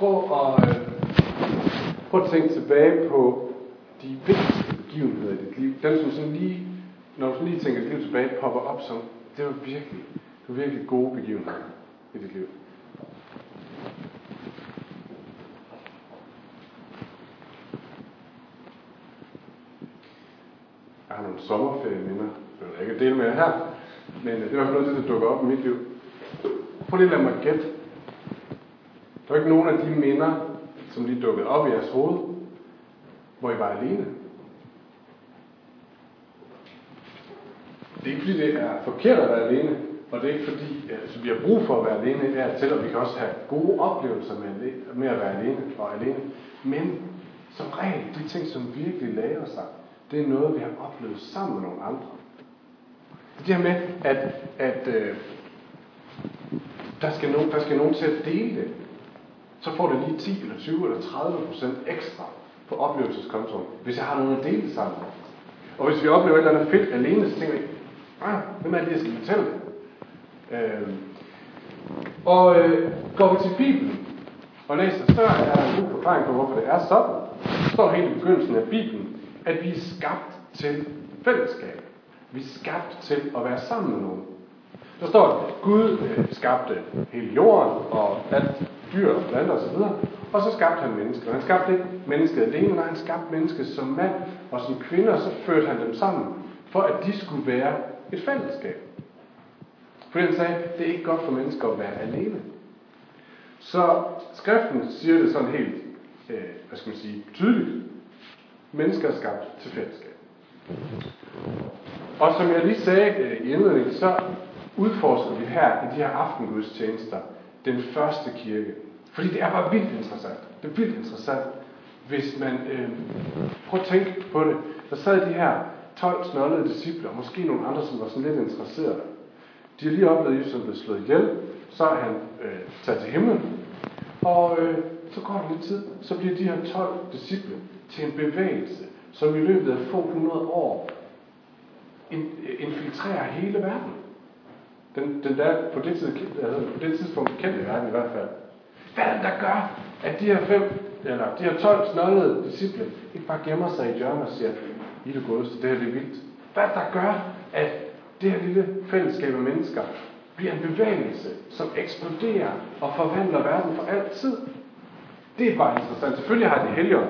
Prøv at, øh, prøv at tænke tilbage på de vigtigste begivenheder i dit liv. Dem, som sådan lige, når du sådan lige tænker dit liv tilbage, popper op som, det var virkelig, det var virkelig gode begivenheder i dit liv. Jeg har nogle sommerferieminder, vil jeg ikke dele med jer her, men det var noget, der dukker op i mit liv. Prøv lige at lade mig gætte. Der var ikke nogen af de minder, som lige dukkede op i jeres hoved, hvor I var alene. Det er ikke fordi, det er forkert at være alene, og det er ikke fordi, altså, vi har brug for at være alene her til, og vi kan også have gode oplevelser med, med at være alene og alene. Men som regel, de ting, som virkelig laver sig, det er noget, vi har oplevet sammen med nogle andre. Det her med, at, at øh, der, skal nogen, der skal nogen til at dele det. Så får det lige 10 eller 20 eller 30 procent ekstra på oplevelseskontoen, hvis jeg har nogen at dele det sammen med. Og hvis vi oplever et eller andet fedt alene, så tænker vi, ah, hvem er det, jeg skal fortælle? Øh, og øh, går vi til Bibelen og læser, så er der en god forklaring på, hvorfor det er sådan. Så står helt i begyndelsen af Bibelen, at vi er skabt til fællesskab. Vi er skabt til at være sammen med nogen. Der står, at Gud øh, skabte hele jorden og alt dyr og planter osv. Og så skabte han mennesket. Han skabte ikke mennesket alene, nej, han skabte mennesket som mand og som kvinde, og så førte han dem sammen, for at de skulle være et fællesskab. Fordi han sagde, det er ikke godt for mennesker at være alene. Så skriften siger det sådan helt, øh, hvad skal man sige, tydeligt. Mennesker er skabt til fællesskab. Og som jeg lige sagde øh, i indledningen, så udforsker vi her i de her aftengudstjenester den første kirke. Fordi det er bare vildt interessant. Det er vildt interessant, hvis man øh, prøver at tænke på det. Der sad de her 12 snollede disciple, måske nogle andre, som var sådan lidt interesserede. De har lige oplevet, at Jesus er blevet slået ihjel. Så er han øh, taget til himlen. Og øh, så går der lidt tid, så bliver de her 12 disciple til en bevægelse, som i løbet af få hundrede år infiltrerer hele verden. Den, den der på det, tid, altså på det tidspunkt kendte verden i hvert fald. Hvad er det, der gør, at de her fem, eller de her 12 snollede disciple, ikke bare gemmer sig i hjørnet og siger, I det godeste, det her det er vildt. Hvad er det, der gør, at det her lille fællesskab af mennesker bliver en bevægelse, som eksploderer og forvandler verden for altid? Det er bare interessant. Selvfølgelig har de helger.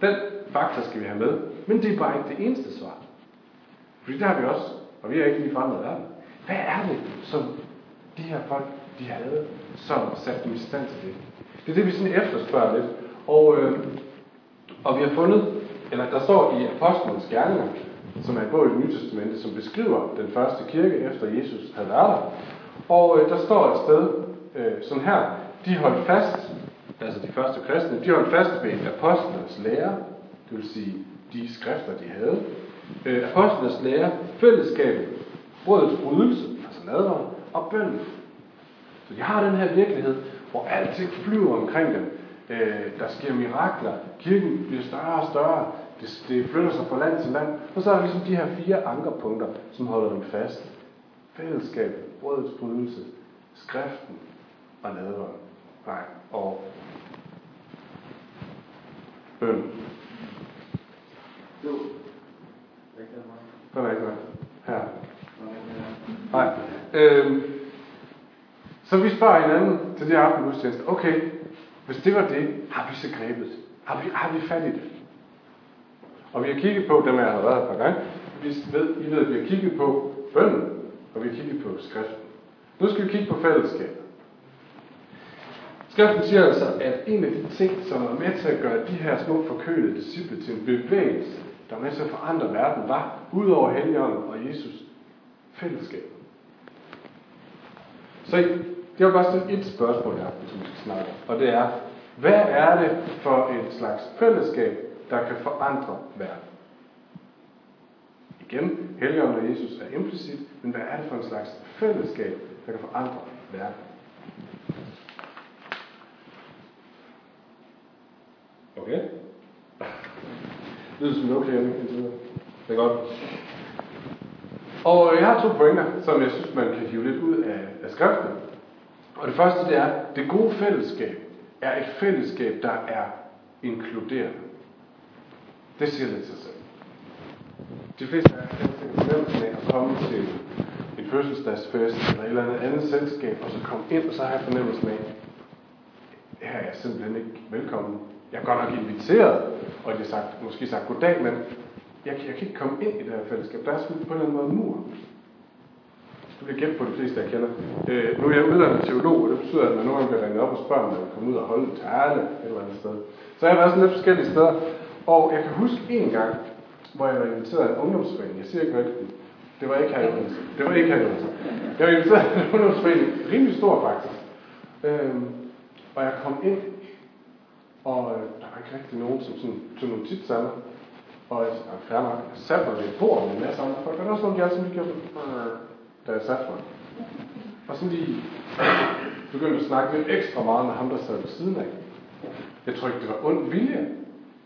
Den faktor skal vi have med. Men det er bare ikke det eneste svar. Fordi det har vi også. Og vi har ikke lige forandret verden. Hvad er det, som de her folk, de havde, som satte dem i stand til det? Det er det, vi sådan efterspørger lidt. Og, øh, og vi har fundet, eller der står i Apostlenes Gerninger, som er en bog i det Nye Testamente, som beskriver den første kirke, efter Jesus havde været der. Og øh, der står et sted, øh, sådan her, de holdt fast, altså de første kristne, de holdt fast ved apostlenes lære, det vil sige de skrifter, de havde. Øh, apostlenes lære, fællesskabet, brødets brydelse, altså nadveren, og bønden. Så de har den her virkelighed, hvor alting flyver omkring dem. Øh, der sker mirakler. Kirken bliver større og større. Det, det flytter sig fra land til land. Og så er der ligesom de her fire ankerpunkter, som holder dem fast. Fællesskab, brødets brydelse, skriften og nadveren. Nej, og bøn. Jo. Den er ikke med. Her. Nej. Øhm, så vi spørger hinanden til det aften gudstjeneste. Okay, hvis det var det, har vi så grebet? Har vi, har vi fat i det? Og vi har kigget på, dem jeg har været et par gange, vi ved, I ved, at vi har kigget på bønden, og vi har kigget på skriften. Nu skal vi kigge på fællesskabet. Skriften siger altså, at en af de ting, som er med til at gøre de her små forkølede disciple til en bevægelse, der er med til at forandre verden, var, ud over Helligånden og Jesus, fællesskab. Så det var bare sådan et spørgsmål, jeg som vi skal snakke om. Og det er, hvad er det for et slags fællesskab, der kan forandre verden? Igen, Helligånden og Jesus er implicit, men hvad er det for en slags fællesskab, der kan forandre verden? Okay? Lyder som okay indtil videre. Det er godt. Og øh, jeg har to pointer, som jeg synes, man kan hive lidt ud af, af skriften. Og det første, det er, det gode fællesskab er et fællesskab, der er inkluderende. Det siger lidt sig selv. De fleste af jer kan fornemmelsen af at komme til en fødselsdagsfest eller et eller andet andet selskab, og så komme ind, og så har jeg fornemmelsen af, her er jeg simpelthen ikke velkommen. Jeg er godt nok inviteret, og de har sagt, måske sagt goddag, men jeg, jeg kan ikke komme ind i det her fællesskab. Der er sådan på en eller anden måde mur. Det bliver gætte på de fleste, jeg kender. Øh, nu er jeg uddannet teolog, og det betyder, at man nogle gange bliver ringet op og spørger, om man vil komme ud og holde en tale et eller andet sted. Så jeg har været sådan lidt forskellige steder. Og jeg kan huske en gang, hvor jeg var inviteret af en ungdomsforening. Jeg siger ikke hvad det var ikke her i Odense. Det var ikke her i Odense. Jeg var inviteret af en ungdomsforening, rimelig stor faktisk. Øhm, og jeg kom ind, og øh, der var ikke rigtig nogen, som sådan, tog nogle tit sammen. Og jeg fair nok, jeg satte mig ved et bord med en masse andre folk, og der var også nogle af jer, som lige gjorde sådan, da jeg. Og så lige begyndte at snakke lidt ekstra meget med ham, der sad ved siden af. Jeg tror ikke, det var ond vilje.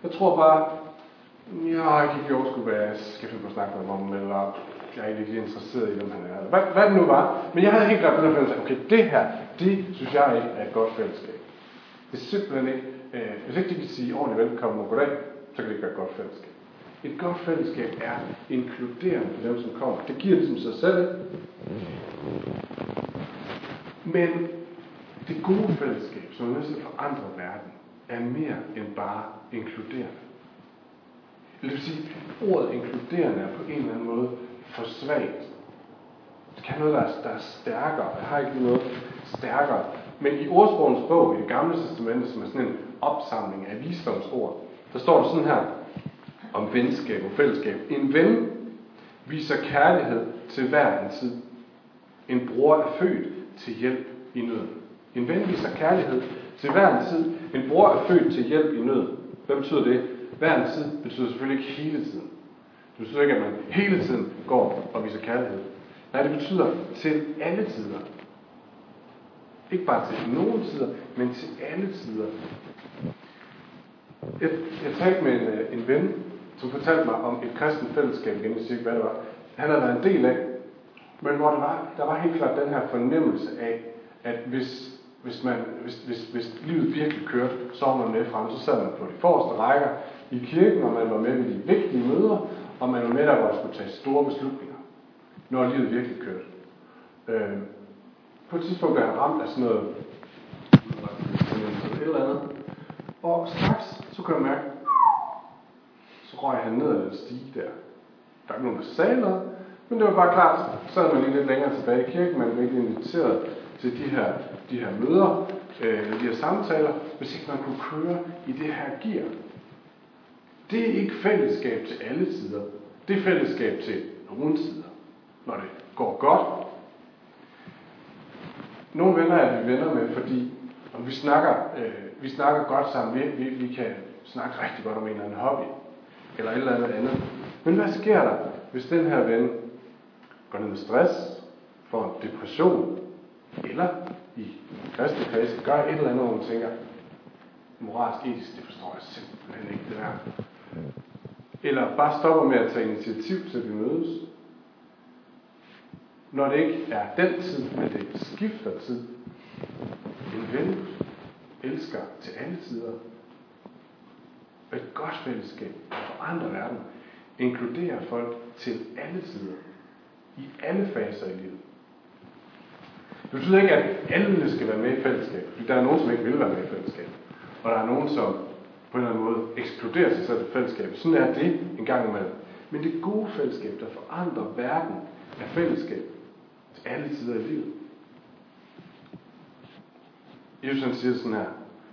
Jeg tror bare, ja, jeg kan ikke overskue, hvad jeg skal finde på at snakke med ham om, eller jeg er ikke lige interesseret i, hvem han er. Hvad, hvad det nu var. Men jeg havde helt klart den her følelse okay, det her, det synes jeg ikke er et godt fællesskab. Det er simpelthen ikke, øh, hvis ikke de kan sige ordentligt velkommen og goddag, så kan det ikke være et godt fællesskab. Et godt fællesskab er inkluderende for dem, som kommer. Det giver ligesom sig selv. Men det gode fællesskab, som er nødt til at forandre verden, er mere end bare inkluderende. Det vil sige, at ordet inkluderende er på en eller anden måde for svagt. Det kan noget, der er, der er stærkere. Jeg har ikke noget stærkere. Men i ordsprogens bog i det gamle testamente, som er sådan en opsamling af visdomsord, der står der sådan her om venskab og fællesskab. En ven viser kærlighed til hver en tid. En bror er født til hjælp i nød. En ven viser kærlighed til hver en tid. En bror er født til hjælp i nød. Hvad betyder det? Hver en tid betyder selvfølgelig ikke hele tiden. Det betyder ikke, at man hele tiden går og viser kærlighed. Nej, det betyder til alle tider. Ikke bare til nogle tider, men til alle tider. Jeg, jeg talte med en, øh, en ven, som fortalte mig om et kristent fællesskab, jeg siger ikke, hvad det var. Han havde været en del af, men hvor der var, der var helt klart den her fornemmelse af, at hvis, hvis, man, hvis, hvis, hvis livet virkelig kørte, så var man med frem, så sad man på de forreste rækker i kirken, og man var med ved de vigtige møder, og man var med der, hvor der skulle tage store beslutninger, når livet virkelig kørte. Øh, på et tidspunkt er han ramt af sådan noget, et eller andet, og straks så kunne jeg mærke, så røg han ned ad den stige der. Der er ikke nogen, der sagde noget, men det var bare klart, så sad man lige lidt længere tilbage i kirken, man blev ikke inviteret til de her, de her møder, øh, de her samtaler, hvis ikke man kunne køre i det her gear. Det er ikke fællesskab til alle tider. Det er fællesskab til nogle tider. Når det går godt. Nogle venner er vi venner med, fordi om vi snakker, øh, vi snakker godt sammen. Vi, vi, vi kan snakke rigtig godt om en eller anden hobby. Eller et eller andet andet. Men hvad sker der, hvis den her ven går ned med stress, får depression, eller i kristne kredse gør et eller andet, hvor man tænker, moralsk etisk, det forstår jeg simpelthen ikke det der. Eller bare stopper med at tage initiativ til, at vi mødes. Når det ikke er den tid, men det skifter tid. En ven elsker til alle tider. Et godt fællesskab, der forandrer verden, inkluderer folk til alle tider. I alle faser i livet. Det betyder ikke, at alle skal være med i fællesskab. Fordi der er nogen, som ikke vil være med i fællesskab. Og der er nogen, som på en eller anden måde ekskluderer sig selv i fællesskabet. Sådan er det en gang imellem. Men det gode fællesskab, der forandrer verden, er fællesskab til alle tider i livet. Jesus han siger sådan her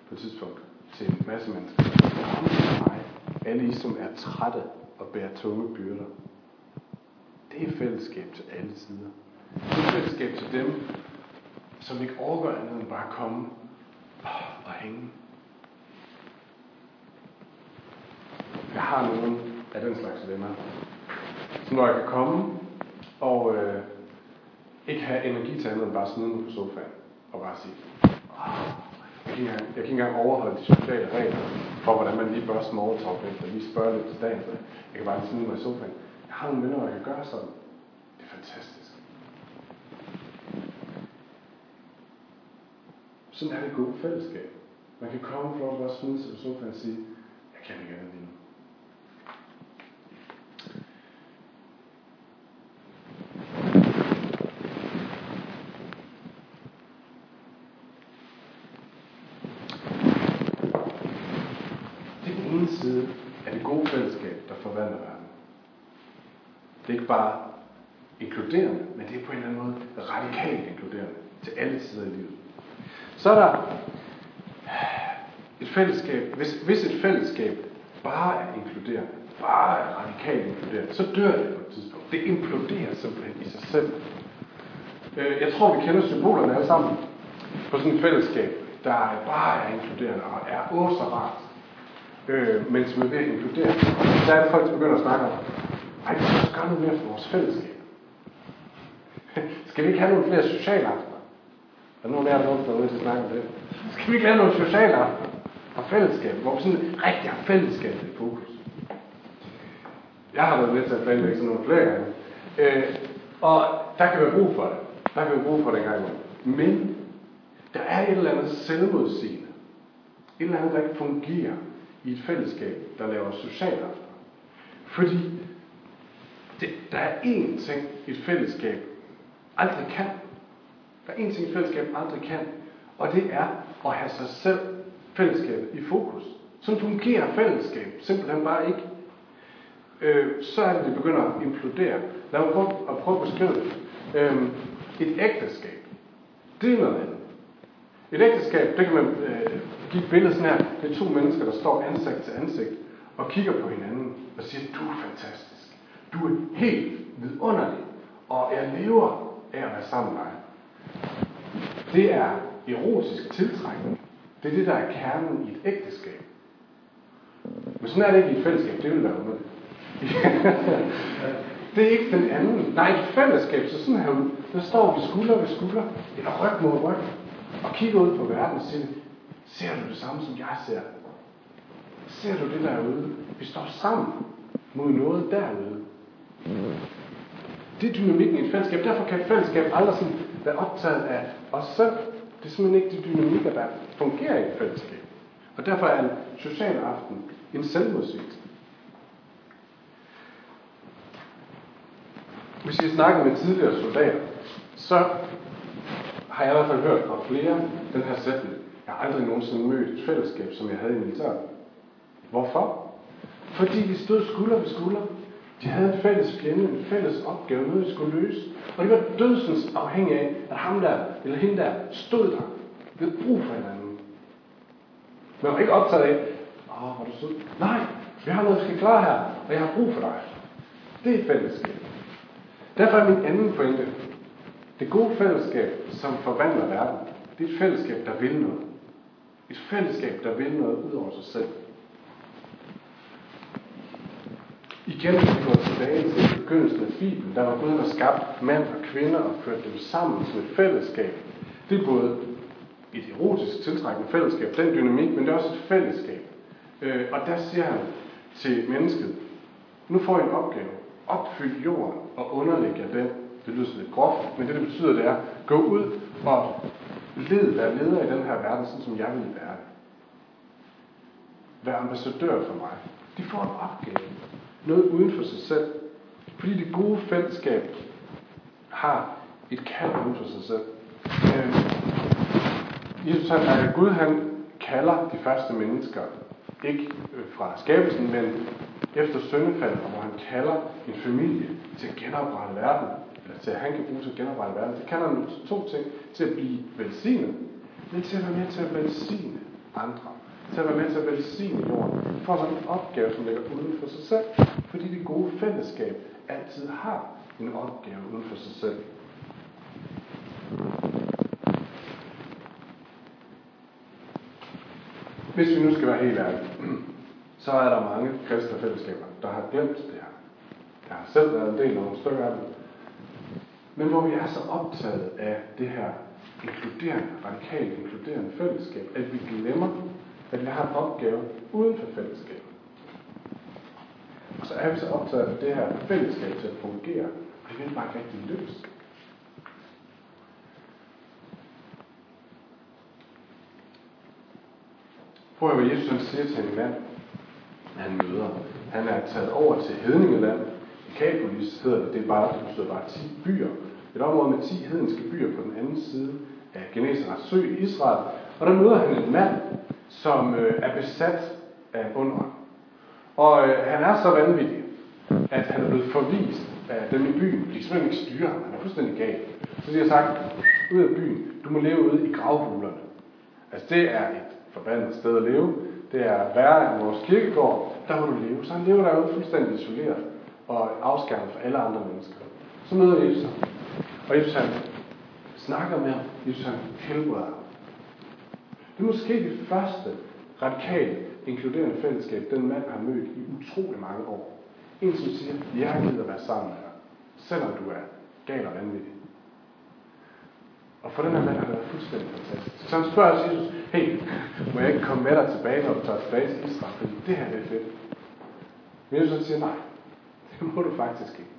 på et tidspunkt til en masse mennesker. Kom til mig, alle I, som er trætte og bærer tunge byrder. Det er fællesskab til alle tider. Det er fællesskab til dem, som ikke overgår andet end bare at komme og hænge. Jeg har nogle af den slags venner, som når jeg kan komme og øh, ikke have energi til andet end bare smide mig på sofaen og bare sige, oh, jeg, kan engang, jeg kan ikke engang overholde de sociale regler for, hvordan man lige bør small talk efter lige spørge lidt til dagen. Jeg kan bare lige smide mig i sofaen. Jeg har nogle venner, der kan gøre sådan. Det er fantastisk. Sådan er det gode fællesskab. Man kan komme for at bare smide sig på sofaen og sige, jeg kan ikke andet lige nu. Det er den ene side af det gode fællesskab, der forvandler verden. Det er ikke bare inkluderende, men det er på en eller anden måde radikalt inkluderende til alle sider i livet. Så er der et fællesskab, hvis, hvis et fællesskab bare er inkluderende, bare er radikalt inkluderende, så dør det på et tidspunkt. Det imploderer simpelthen i sig selv. Øh, Jeg tror, vi kender symbolerne alle sammen på sådan et fællesskab, der bare er inkluderende og er åh så rart, øh, men som er ved at inkludere. Der er det folk, der begynder at snakke om, Nej, vi skal også gøre noget mere for vores fællesskab. skal vi ikke have nogle flere sociale aftener? Er der nogen af jer, der er ude til at snakke om det? Skal vi ikke have nogle sociale aftener og fællesskab, hvor vi sådan rigtig har fællesskab i fokus? Jeg har været med til at planlægge sådan nogle flere gange. Øh, og der kan være brug for det. Der kan være brug for det engang imellem. Men der er et eller andet selvmodsigende. Et eller andet, der ikke fungerer i et fællesskab, der laver sociale aften. Fordi det, der er én ting, et fællesskab aldrig kan. Der er én ting, et fællesskab aldrig kan. Og det er at have sig selv, fællesskabet, i fokus. Så fungerer fællesskab simpelthen bare ikke. Øh, så er det, det begynder at implodere. Lad mig prøve at, prøve at beskrive det. Øh, et ægteskab, det er noget andet. Et ægteskab, det kan man øh, give et billede sådan her. Det er to mennesker, der står ansigt til ansigt og kigger på hinanden og siger, du er fantastisk. Du er helt vidunderlig, og jeg lever af at være sammen med dig. Det er erotisk tiltrækning. Det er det, der er kernen i et ægteskab. Men sådan er det ikke i et fællesskab. Det vil være underligt. det er ikke den anden. Nej, et fællesskab, så sådan her. Der står vi skulder ved skulder, eller ryg mod ryg, og kigger ud på verden og siger, ser du det samme, som jeg ser? Ser du det derude? Vi står sammen mod noget derude. Det er dynamikken i et fællesskab. Derfor kan et fællesskab aldrig sådan være optaget af os selv. Det er simpelthen ikke de dynamikker, der fungerer i et fællesskab. Og derfor er en social aften en selvmodsigelse. Hvis jeg snakker med tidligere soldater, så har jeg i hvert fald hørt fra flere den her sætning. Jeg har aldrig nogensinde mødt et fællesskab, som jeg havde i militæret. Hvorfor? Fordi vi stod skulder ved skulder. De havde en fælles fjende, en fælles opgave, noget de skulle løse. Og de var dødsens afhængige af, at ham der, eller hende der, stod der. Vi havde brug for hinanden. Man var ikke optaget af, åh, hvor du sød. Nej, vi har noget, vi skal klare her, og jeg har brug for dig. Det er fællesskab. Derfor er min anden pointe. Det gode fællesskab, som forvandler verden, det er et fællesskab, der vil noget. Et fællesskab, der vil noget ud over sig selv. Igen, vi går tilbage til begyndelsen af Bibelen, der var Gud, der skabte mand og kvinder og førte dem sammen som et fællesskab. Det er både et erotisk tiltrækkende fællesskab, den dynamik, men det er også et fællesskab. Øh, og der siger han til mennesket, nu får I en opgave. Opfyld jorden og underlæg jer den. Det lyder sådan lidt groft, men det, det betyder, det er, gå ud og led, vær leder i den her verden, sådan som jeg vil være. Vær ambassadør for mig. De får en opgave. Noget uden for sig selv. Fordi det gode fællesskab har et kald uden for sig selv. Øh, Jesus, han, er Gud, han kalder de første mennesker, ikke øh, fra skabelsen, men efter syndefaldet, hvor han kalder en familie til at genoprette verden, eller til at han kan bruge til at genoprette verden, så kalder han to ting, til at blive velsignet, men til at være med til at velsigne andre, til at være med til at velsigne jorden, får sådan en opgave, som ligger uden for sig selv, fordi det gode fællesskab altid har en opgave uden for sig selv. Hvis vi nu skal være helt ærlige, så er der mange kristne fællesskaber, der har glemt det her. Jeg har selv været en del af nogle stykker af dem. Men hvor vi er så optaget af det her inkluderende, radikalt inkluderende fællesskab, at vi glemmer, at vi har en opgave uden for fællesskabet. Og så er vi så optaget af det her fællesskab til at fungere, og det vil bare ikke rigtig lykkes. Prøv at hvad Jesus han siger til en mand, han møder. Han er taget over til Hedningeland. Kapolis hedder det. Det er bare, det betyder bare 10 byer. Et område med 10 hedenske byer på den anden side af Genesarets sø i Israel. Og der møder han en mand, som øh, er besat af en. Og øh, han er så vanvittig, at han er blevet forvist af dem i byen. De kan simpelthen ikke styre ham. Han er fuldstændig gal. Så de har sagt, ud af byen, du må leve ude i gravhulerne. Altså det er et forbandet sted at leve. Det er værre end vores kirkegård. Der må du leve. Så han lever derude fuldstændig isoleret og afskærmet fra alle andre mennesker. Så møder Jesus ham. Og Jesus han snakker med ham. Jesus han helbreder ham. Det er måske det første radikale, inkluderende fællesskab, den mand har mødt i utrolig mange år. En, som siger, jeg gider at være sammen med dig, selvom du er gal og vanvittig. Og for den her mand har det været fuldstændig fantastisk. Så han spørger Jesus, hey, må jeg ikke komme med dig tilbage, når du tager tilbage til Israel? Fordi det her det er fedt. Men Jesus siger, nej, det må du faktisk ikke.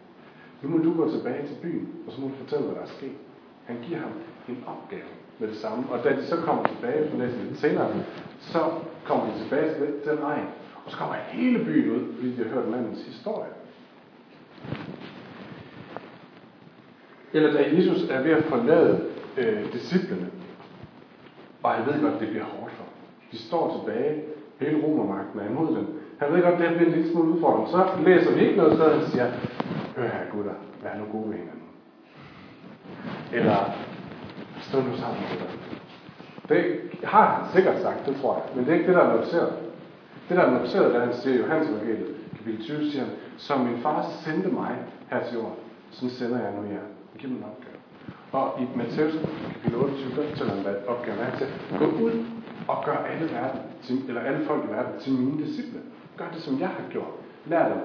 Nu må du gå tilbage til byen, og så må du fortælle, hvad der er sket. Han giver ham en opgave med det samme. Og da de så kommer tilbage, for næsten lidt senere, så kommer de tilbage til den egen. Og så kommer hele byen ud, fordi de har hørt mandens historie. Eller da Jesus er ved at forlade øh, disciplene, og han ved godt, det bliver hårdt for. De står tilbage, hele romermagten er imod dem. Han ved godt, det bliver en lille smule udfordrende. Så læser vi ikke noget sted, han siger, hør her gutter, vær nu gode ved hinanden. Eller, stå nu sammen med dig. Det har han sikkert sagt, det tror jeg. Men det er ikke det, der er noteret. Det, der er noteret, da han siger i Johannes evangeliet, kapitel 20, siger han, som min far sendte mig her til jorden, så sender jeg nu jer. Giv mig en opgave. Og i Matteus kapitel 28, der fortæller han, hvad opgaven er til. Gå ud og gør alle, verden til, eller alle folk i verden til mine disciple. Gør det, som jeg har gjort. Lær dem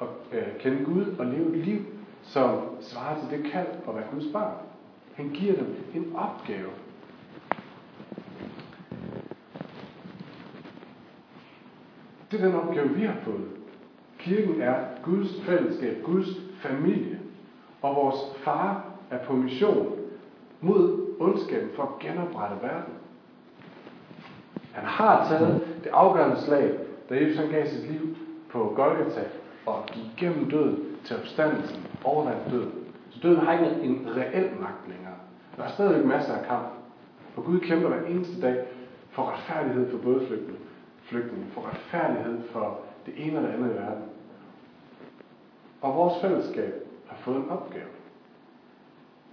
at øh, kende Gud og leve et liv, som svarer til det kald at være Guds barn. Han giver dem en opgave. Det er den opgave, vi har fået. Kirken er Guds fællesskab, Guds familie. Og vores far er på mission mod ondskaben for at genoprette verden. Han har taget det afgørende slag, da Jesus han gav sit liv på Golgata og gik gennem døden til opstandelsen, overvandt døden. Døden har ikke en reel magt længere. Der er stadigvæk masser af kamp. For Gud kæmper hver eneste dag for retfærdighed for både flygtninge, flygtninge for retfærdighed for det ene og det andet i verden. Og vores fællesskab har fået en opgave.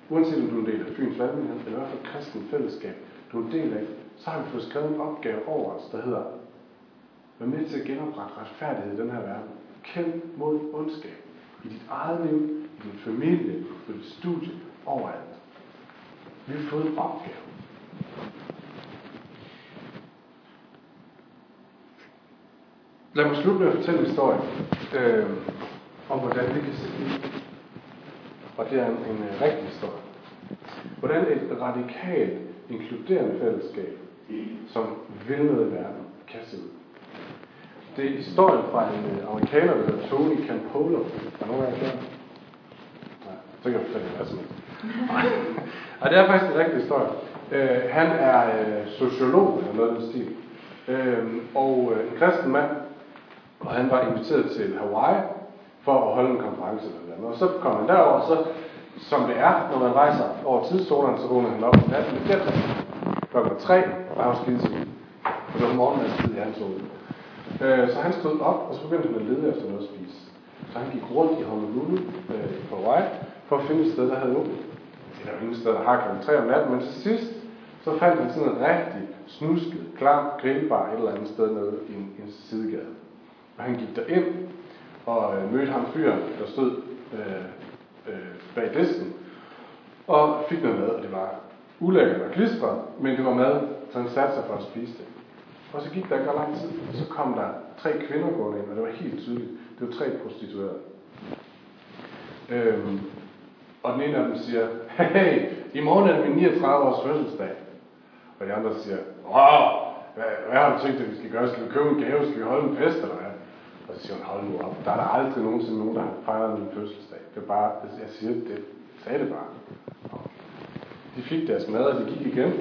Uanset om du er en del af Fyns Valgmenighed, eller i hvert fald kristen fællesskab, du er en del af, så har vi fået skrevet en opgave over os, der hedder, vær med til at genoprette retfærdighed i den her verden. Kæmp mod ondskab. I dit eget liv, din familie, på dit studie, overalt. Vi har fået en opgave. Lad mig slutte med at fortælle en historie øh, om, hvordan det kan se ud. Og det er en, en øh, rigtig historie. Hvordan et radikalt, inkluderende fællesskab, som vil noget i verden, kan se ud. Det er historien fra en øh, amerikaner, der hedder Tony Campolo. Er nogen af jer klar? Så kan jeg fortælle jer hvad som helst. Nej, det er faktisk en rigtig historie. Øh, han er øh, sociolog, eller noget af den stil. Øh, og øh, en kristen mand, og han var inviteret til Hawaii for at holde en konference eller noget. Og så kom han derover, og så, som det er, når man rejser over tidszonerne, så vågner han op i natten med fjertal. Klokken 3, og han var skidesig. For det var morgenmads tid i hans hoved. Øh, så han stod op, og så begyndte han at lede efter noget at spise. Så han gik rundt i Honolulu øh, på Hawaii, for at finde et sted, der havde åbent. Det er der jo ingen sted, der har klokken 3 om natten, men til sidst, så fandt han sådan en rigtig snusket, klam grillbar et eller andet sted nede i en, en sidegade. Og han gik derind og øh, mødte ham fyren, der stod øh, øh, bag disken, og fik noget mad, og det var ulækkert og klistret, men det var mad, så han satte sig for at spise det. Og så gik der ikke lang tid, og så kom der tre kvinder gående ind, og det var helt tydeligt. Det var tre prostituerede. Øhm, og den ene af dem siger, hey, i morgen er det min 39 års fødselsdag. Og de andre siger, åh, hvad, hvad har du tænkt, at vi skal gøre? Skal vi købe en gave? Skal vi holde en fest, eller hvad? Og så siger hun, hold nu op. Der er der aldrig nogensinde nogen, der har fejret min fødselsdag. Det er bare, jeg siger det, jeg sagde det bare. De fik deres mad, og de gik igen.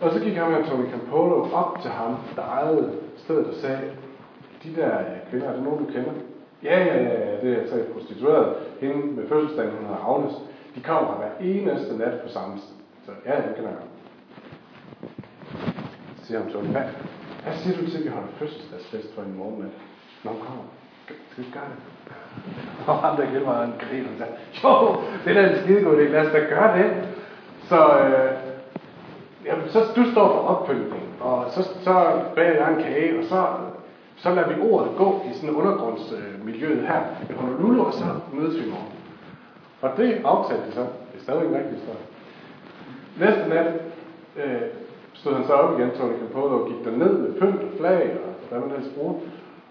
Og så gik ham og Tony Campolo op til ham, der ejede stedet og sagde, de der øh, kvinder, er det nogen, du kender? Ja, ja, ja, ja, det er tre prostitueret. Hende med fødselsdagen, hun hedder Agnes. De kommer her hver eneste nat på samme sted. Så ja, det kan jeg. godt. Så siger han Tony, hvad, hvad siger du til, at vi holder fødselsdagsfest for en morgenmad? Når hun kommer. Skal vi gøre det? Og ham der gælder mig, en griner og sagde, jo, det er da en skidegod idé, lad os da gøre det. Så, øh, jamen, så du står for opfølgning, og så, så bager jeg en kage, og så, så lader vi ordet gå i sådan undergrundsmiljøet her i Honolulu, og så mødes vi i morgen. Og det aftalte de så. Det er stadig en rigtig historie. Næste nat øh, stod han så op igen, Tony Campolo, og gik derned med pynt og flag, og hvad man ellers bruger.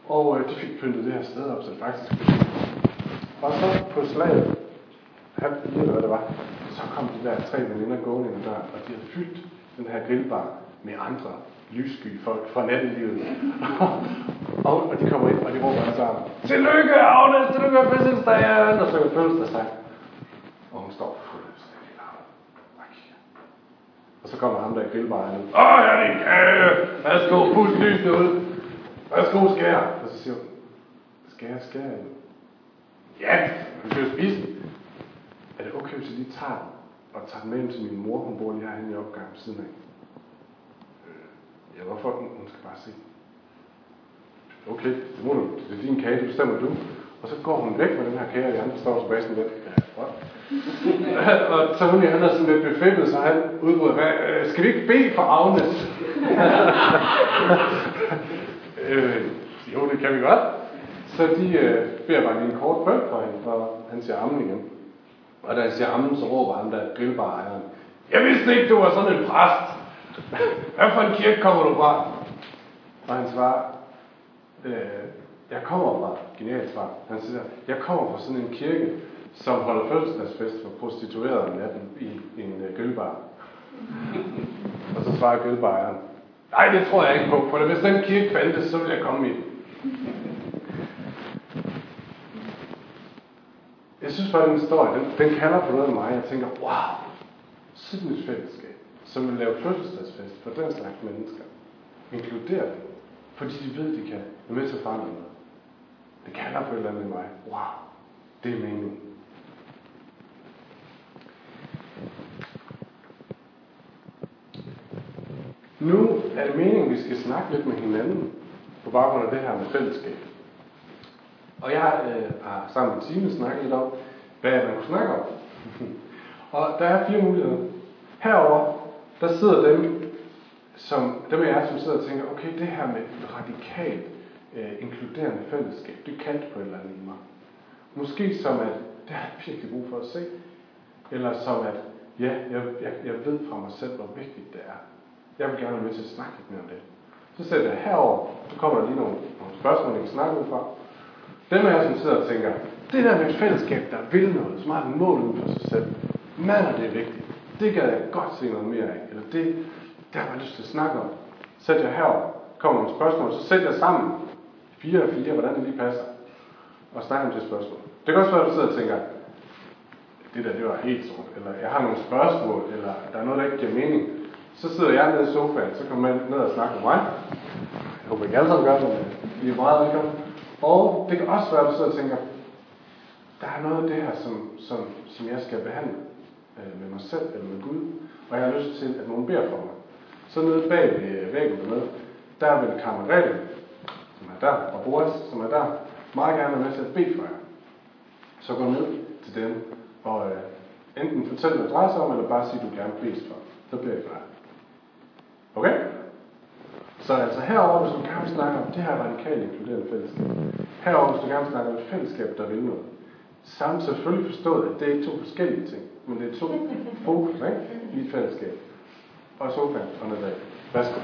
Og øh, de fik pyntet det her sted op, så det faktisk Og så på slaget, halv fire eller hvad det var, så kom de der tre veninder gående ind der, og de havde fyldt den her grillbar med andre lyssky folk fra nattelivet. og, og de kommer ind, og de råber alle sammen, Tillykke, Agnes, tillykke med fødselsdagen! Og så er fødselsdagsdag. Og hun står fuldstændig larmet. Og så kommer ham der i grillbaren. Åh, jeg er din kage! Værsgo, pust lysene ud. Værsgo, skær. Og så siger hun, skær, skær. Ja, vi skal jo spise den. Er det okay, hvis jeg lige tager den og tager den med hjem til min mor? Hun bor lige herinde i opgangen siden af for den. Hun skal bare se. Okay, det, må du, det er din kage, det bestemmer du. Og så går hun væk med den her kage, og de andre står tilbage sådan lidt. Ja, godt. og så hun i andre sådan lidt befættet, så han udbryder, hvad, øh, skal vi ikke bede for Agnes? øh, jo, det kan vi godt. Så de øh, beder bare lige en kort bøn for hende, og han siger ammen igen. Og da han siger ammen, så råber han der grillbarejeren. Jeg vidste ikke, du var sådan en præst. Hvad for en kirke kommer du fra? Og han svarer, øh, jeg kommer fra, genialt svar, han siger, jeg kommer fra sådan en kirke, som holder fødselsdagsfest for prostituerede om natten i, i en øh, gølbar. og så svarer gølbaren, nej, det tror jeg ikke på, for hvis den kirke fandtes, så ville jeg komme i Jeg synes bare, den historie, den, den kalder på noget af mig. Jeg tænker, wow, sådan et fællesskab, som vil lave fødselsdagsfest for den slags mennesker. Inkludere dem, fordi de ved, de kan være med til at forandre noget. Det kalder på et eller andet i mig. Wow, det er meningen. Nu er det meningen, at vi skal snakke lidt med hinanden på baggrund af det her med fællesskab. Og jeg øh, har sammen med Tine snakket lidt om, hvad man kunne snakke om. og der er fire muligheder. Herover der sidder dem, som, dem af jer, som sidder og tænker, okay, det her med et radikalt øh, inkluderende fællesskab, det kaldte på et eller andet i mig. Måske som at, det har jeg virkelig brug for at se. Eller som at, ja, jeg, jeg, jeg ved fra mig selv, hvor vigtigt det er. Jeg vil gerne være med til at snakke lidt mere om det. Så sætter jeg herover, så kommer der lige nogle, nogle spørgsmål, jeg kan snakke ud fra. Dem af jer, som sidder og tænker, det der med et fællesskab, der vil noget, som har et mål ud for sig selv, mand, det vigtigt. Det gad jeg godt se noget mere af. Eller det, der har jeg lyst til at snakke om. Sæt jer herover, kommer med spørgsmål, så sæt jer sammen. Fire og fire, hvordan det lige passer. Og snak om det spørgsmål. Det kan også være, at du sidder og tænker, det der, det var helt sort. Eller jeg har nogle spørgsmål, eller der er noget, der ikke giver mening. Så sidder jeg nede i sofaen, så kommer man ned og snakker med mig. Jeg håber ikke alle sammen gør det, men I er meget velkommen. Og det kan også være, at du sidder og tænker, der er noget af det her, som, som, som jeg skal behandle øh, med mig selv eller med Gud, og jeg har lyst til, at nogen beder for mig. Så nede bag ved øh, væggen dernede, der vil kammeraten, som er der, og Boris, som er der, meget gerne være med til at bede for jer. Så gå ned til dem, og øh, enten fortæl, en adresse om, eller bare sige, at du gerne beder for. Så beder jeg for dig. Okay? Så altså herover, hvis du gerne snakke om det her radikale inkluderende fællesskab. Herover, hvis du gerne snakke om et fællesskab, der vil noget. Samt selvfølgelig forstået, at det er ikke to forskellige ting, men det er to fokus ikke? i et fællesskab. Og sofaen og nedad. Værsgo.